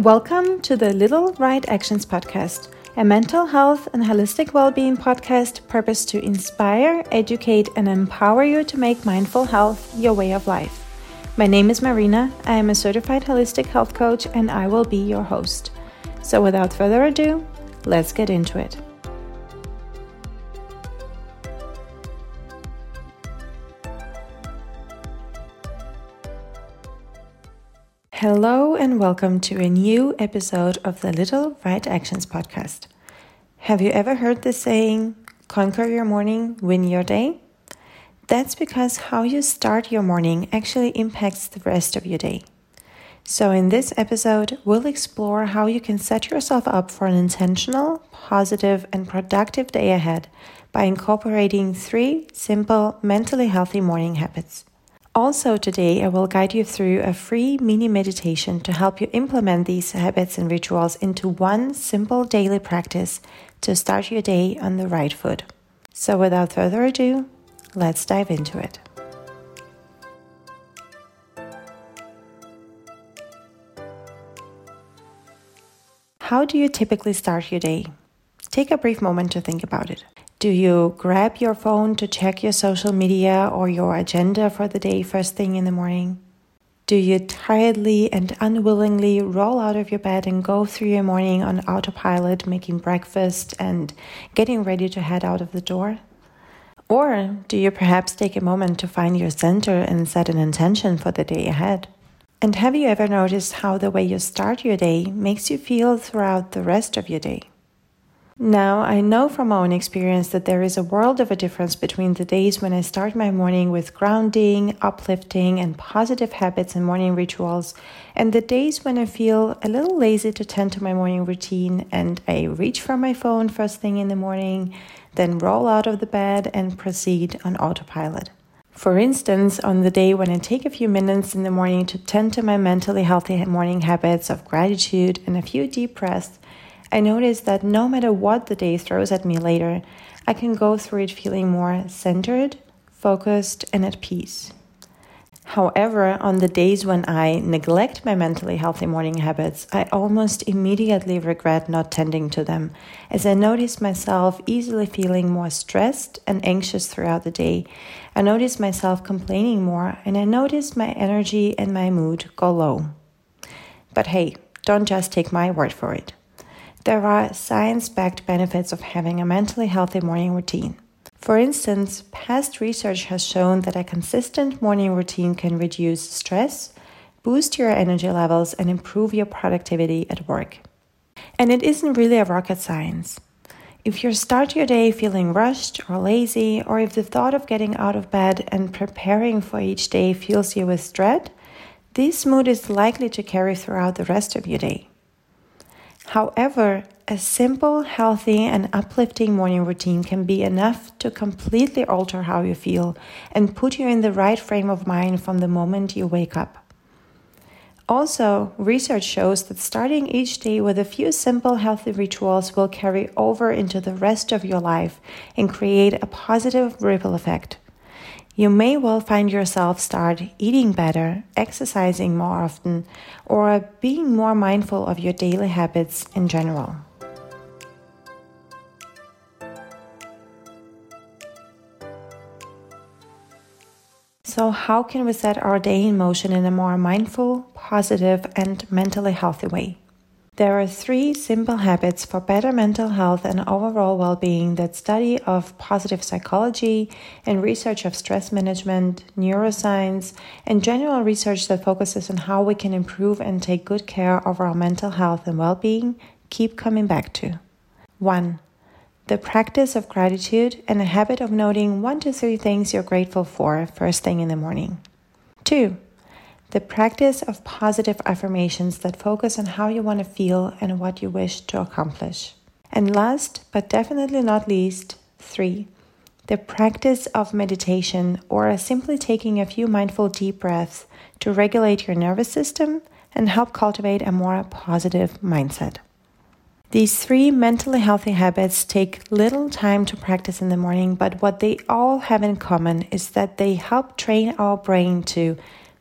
Welcome to the Little Right Actions podcast, a mental health and holistic well-being podcast purpose to inspire, educate and empower you to make mindful health your way of life. My name is Marina. I am a certified holistic health coach and I will be your host. So without further ado, let's get into it. Hello, and welcome to a new episode of the Little Right Actions podcast. Have you ever heard the saying, conquer your morning, win your day? That's because how you start your morning actually impacts the rest of your day. So, in this episode, we'll explore how you can set yourself up for an intentional, positive, and productive day ahead by incorporating three simple, mentally healthy morning habits. Also, today I will guide you through a free mini meditation to help you implement these habits and rituals into one simple daily practice to start your day on the right foot. So, without further ado, let's dive into it. How do you typically start your day? Take a brief moment to think about it. Do you grab your phone to check your social media or your agenda for the day first thing in the morning? Do you tiredly and unwillingly roll out of your bed and go through your morning on autopilot, making breakfast and getting ready to head out of the door? Or do you perhaps take a moment to find your center and set an intention for the day ahead? And have you ever noticed how the way you start your day makes you feel throughout the rest of your day? Now, I know from my own experience that there is a world of a difference between the days when I start my morning with grounding, uplifting, and positive habits and morning rituals, and the days when I feel a little lazy to tend to my morning routine and I reach for my phone first thing in the morning, then roll out of the bed and proceed on autopilot. For instance, on the day when I take a few minutes in the morning to tend to my mentally healthy morning habits of gratitude and a few deep breaths, I notice that no matter what the day throws at me later, I can go through it feeling more centered, focused, and at peace. However, on the days when I neglect my mentally healthy morning habits, I almost immediately regret not tending to them, as I notice myself easily feeling more stressed and anxious throughout the day. I notice myself complaining more, and I notice my energy and my mood go low. But hey, don't just take my word for it. There are science backed benefits of having a mentally healthy morning routine. For instance, past research has shown that a consistent morning routine can reduce stress, boost your energy levels, and improve your productivity at work. And it isn't really a rocket science. If you start your day feeling rushed or lazy, or if the thought of getting out of bed and preparing for each day fills you with dread, this mood is likely to carry throughout the rest of your day. However, a simple, healthy, and uplifting morning routine can be enough to completely alter how you feel and put you in the right frame of mind from the moment you wake up. Also, research shows that starting each day with a few simple healthy rituals will carry over into the rest of your life and create a positive ripple effect you may well find yourself start eating better, exercising more often, or being more mindful of your daily habits in general. So, how can we set our day in motion in a more mindful, positive, and mentally healthy way? There are three simple habits for better mental health and overall well being that study of positive psychology and research of stress management, neuroscience, and general research that focuses on how we can improve and take good care of our mental health and well being keep coming back to. 1. The practice of gratitude and a habit of noting one to three things you're grateful for first thing in the morning. 2 the practice of positive affirmations that focus on how you want to feel and what you wish to accomplish. And last, but definitely not least, three, the practice of meditation or simply taking a few mindful deep breaths to regulate your nervous system and help cultivate a more positive mindset. These three mentally healthy habits take little time to practice in the morning, but what they all have in common is that they help train our brain to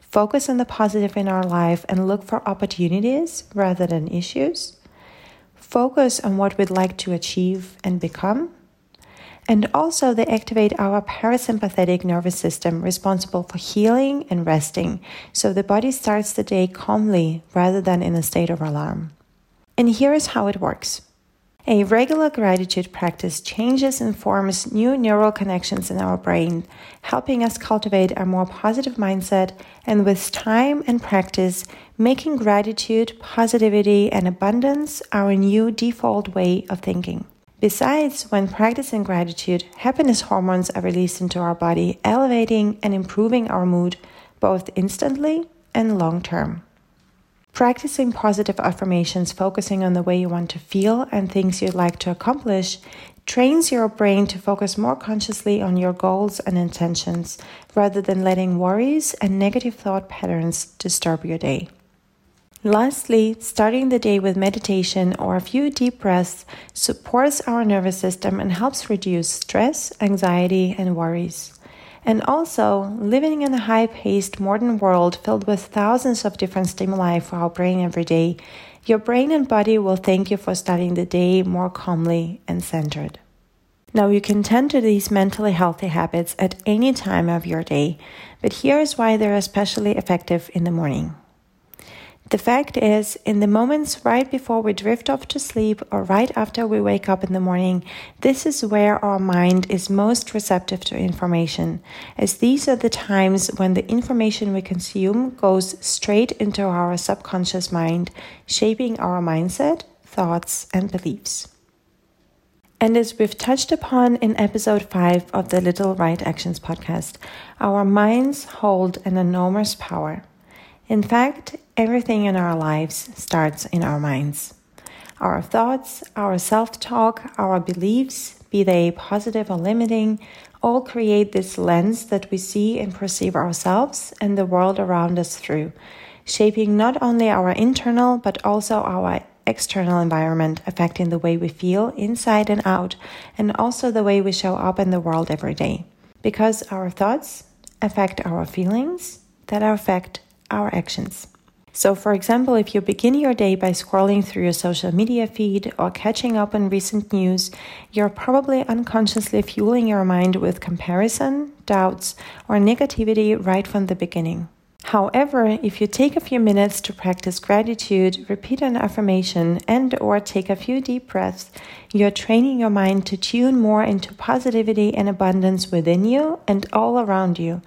focus on the positive in our life and look for opportunities rather than issues, focus on what we'd like to achieve and become, and also they activate our parasympathetic nervous system responsible for healing and resting, so the body starts the day calmly rather than in a state of alarm. And here is how it works. A regular gratitude practice changes and forms new neural connections in our brain, helping us cultivate a more positive mindset and with time and practice, making gratitude, positivity, and abundance our new default way of thinking. Besides, when practicing gratitude, happiness hormones are released into our body, elevating and improving our mood both instantly and long term. Practicing positive affirmations, focusing on the way you want to feel and things you'd like to accomplish, trains your brain to focus more consciously on your goals and intentions rather than letting worries and negative thought patterns disturb your day. Lastly, starting the day with meditation or a few deep breaths supports our nervous system and helps reduce stress, anxiety, and worries. And also, living in a high paced modern world filled with thousands of different stimuli for our brain every day, your brain and body will thank you for starting the day more calmly and centered. Now, you can tend to these mentally healthy habits at any time of your day, but here's why they're especially effective in the morning. The fact is, in the moments right before we drift off to sleep or right after we wake up in the morning, this is where our mind is most receptive to information, as these are the times when the information we consume goes straight into our subconscious mind, shaping our mindset, thoughts, and beliefs. And as we've touched upon in episode 5 of the Little Right Actions podcast, our minds hold an enormous power. In fact, everything in our lives starts in our minds. Our thoughts, our self talk, our beliefs, be they positive or limiting, all create this lens that we see and perceive ourselves and the world around us through, shaping not only our internal but also our external environment, affecting the way we feel inside and out, and also the way we show up in the world every day. Because our thoughts affect our feelings that affect our actions. So, for example, if you begin your day by scrolling through your social media feed or catching up on recent news, you're probably unconsciously fueling your mind with comparison, doubts, or negativity right from the beginning. However, if you take a few minutes to practice gratitude, repeat an affirmation, and or take a few deep breaths, you're training your mind to tune more into positivity and abundance within you and all around you,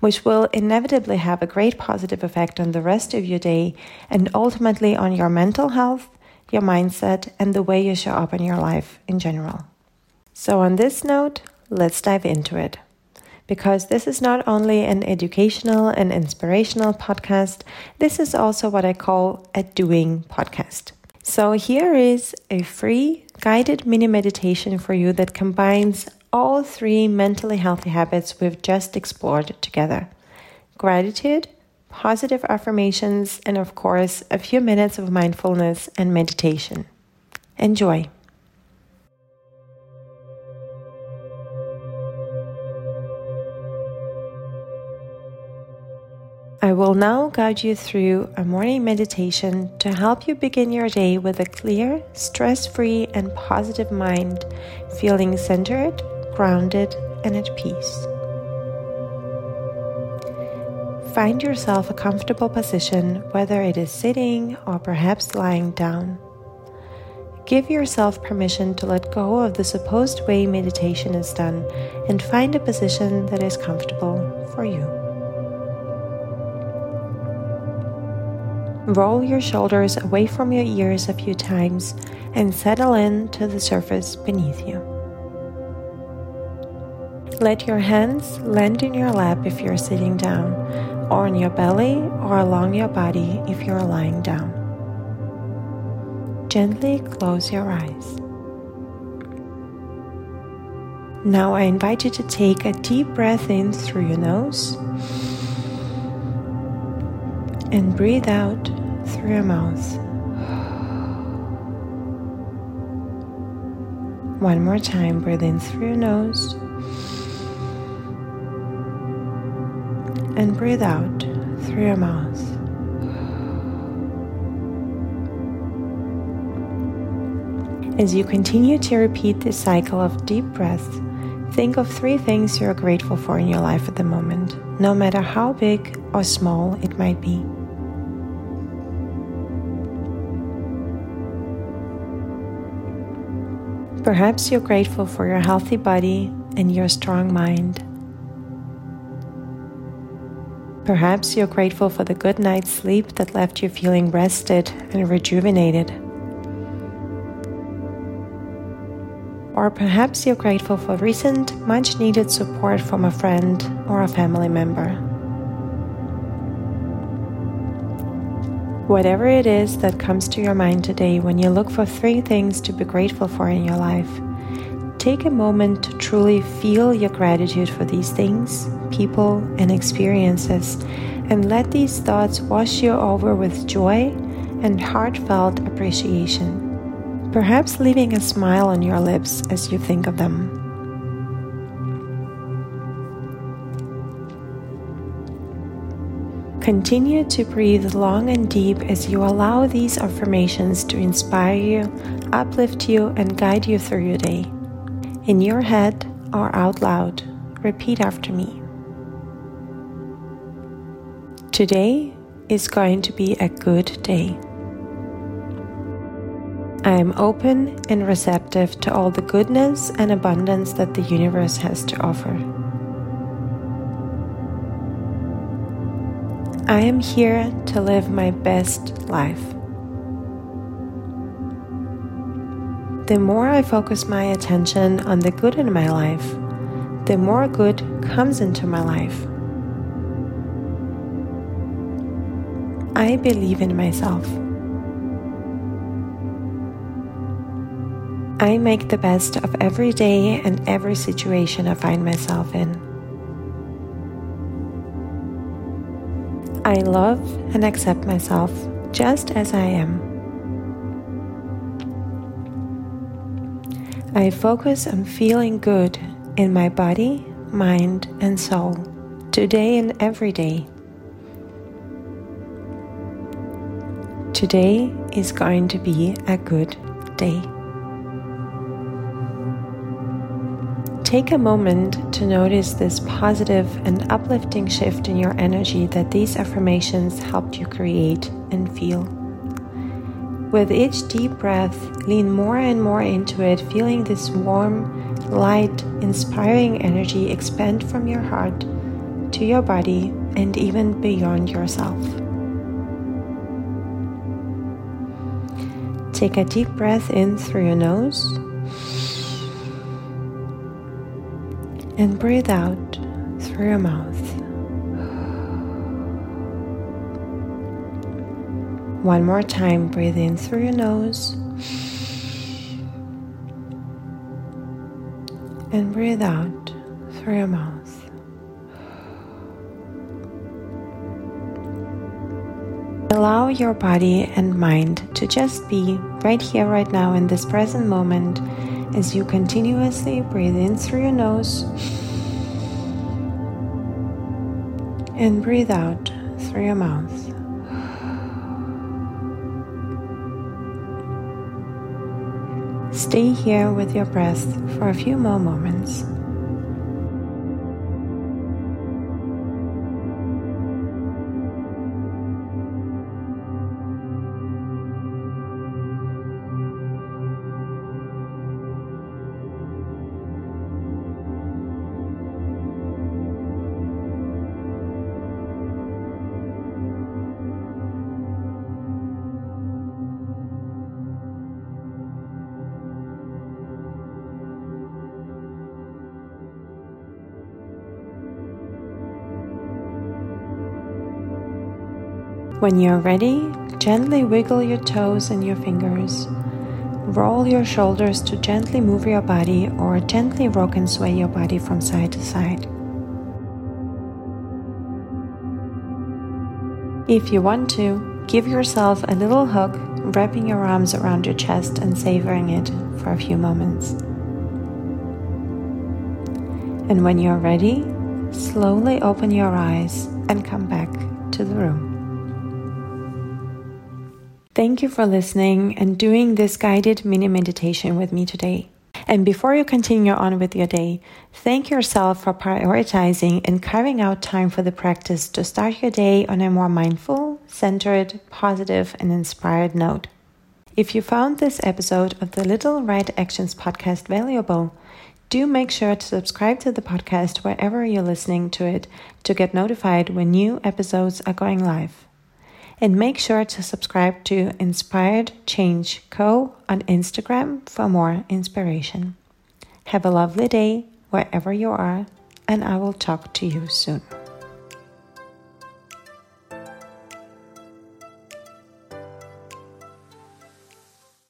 which will inevitably have a great positive effect on the rest of your day and ultimately on your mental health, your mindset, and the way you show up in your life in general. So on this note, let's dive into it because this is not only an educational and inspirational podcast, this is also what I call a doing podcast. So, here is a free guided mini meditation for you that combines all three mentally healthy habits we've just explored together gratitude, positive affirmations, and of course, a few minutes of mindfulness and meditation. Enjoy. I will now guide you through a morning meditation to help you begin your day with a clear, stress free, and positive mind, feeling centered, grounded, and at peace. Find yourself a comfortable position, whether it is sitting or perhaps lying down. Give yourself permission to let go of the supposed way meditation is done and find a position that is comfortable for you. Roll your shoulders away from your ears a few times and settle in to the surface beneath you. Let your hands land in your lap if you're sitting down, or on your belly or along your body if you're lying down. Gently close your eyes. Now I invite you to take a deep breath in through your nose and breathe out through your mouth. One more time, breathe in through your nose and breathe out through your mouth. As you continue to repeat this cycle of deep breath, think of three things you're grateful for in your life at the moment, no matter how big or small it might be. Perhaps you're grateful for your healthy body and your strong mind. Perhaps you're grateful for the good night's sleep that left you feeling rested and rejuvenated. Or perhaps you're grateful for recent, much needed support from a friend or a family member. Whatever it is that comes to your mind today when you look for three things to be grateful for in your life, take a moment to truly feel your gratitude for these things, people, and experiences, and let these thoughts wash you over with joy and heartfelt appreciation perhaps leaving a smile on your lips as you think of them. Continue to breathe long and deep as you allow these affirmations to inspire you, uplift you, and guide you through your day. In your head or out loud, repeat after me. Today is going to be a good day. I am open and receptive to all the goodness and abundance that the universe has to offer. I am here to live my best life. The more I focus my attention on the good in my life, the more good comes into my life. I believe in myself. I make the best of every day and every situation I find myself in. I love and accept myself just as I am. I focus on feeling good in my body, mind, and soul today and every day. Today is going to be a good day. Take a moment to notice this positive and uplifting shift in your energy that these affirmations helped you create and feel. With each deep breath, lean more and more into it, feeling this warm, light, inspiring energy expand from your heart to your body and even beyond yourself. Take a deep breath in through your nose and breathe out through your mouth. One more time, breathe in through your nose and breathe out through your mouth. Allow your body and mind to just be right here, right now, in this present moment as you continuously breathe in through your nose and breathe out through your mouth. Stay here with your breath for a few more moments. When you're ready, gently wiggle your toes and your fingers. Roll your shoulders to gently move your body or gently rock and sway your body from side to side. If you want to, give yourself a little hug, wrapping your arms around your chest and savoring it for a few moments. And when you're ready, slowly open your eyes and come back to the room. Thank you for listening and doing this guided mini meditation with me today. And before you continue on with your day, thank yourself for prioritizing and carving out time for the practice to start your day on a more mindful, centered, positive, and inspired note. If you found this episode of the Little Right Actions podcast valuable, do make sure to subscribe to the podcast wherever you're listening to it to get notified when new episodes are going live. And make sure to subscribe to Inspired Change Co. on Instagram for more inspiration. Have a lovely day wherever you are, and I will talk to you soon.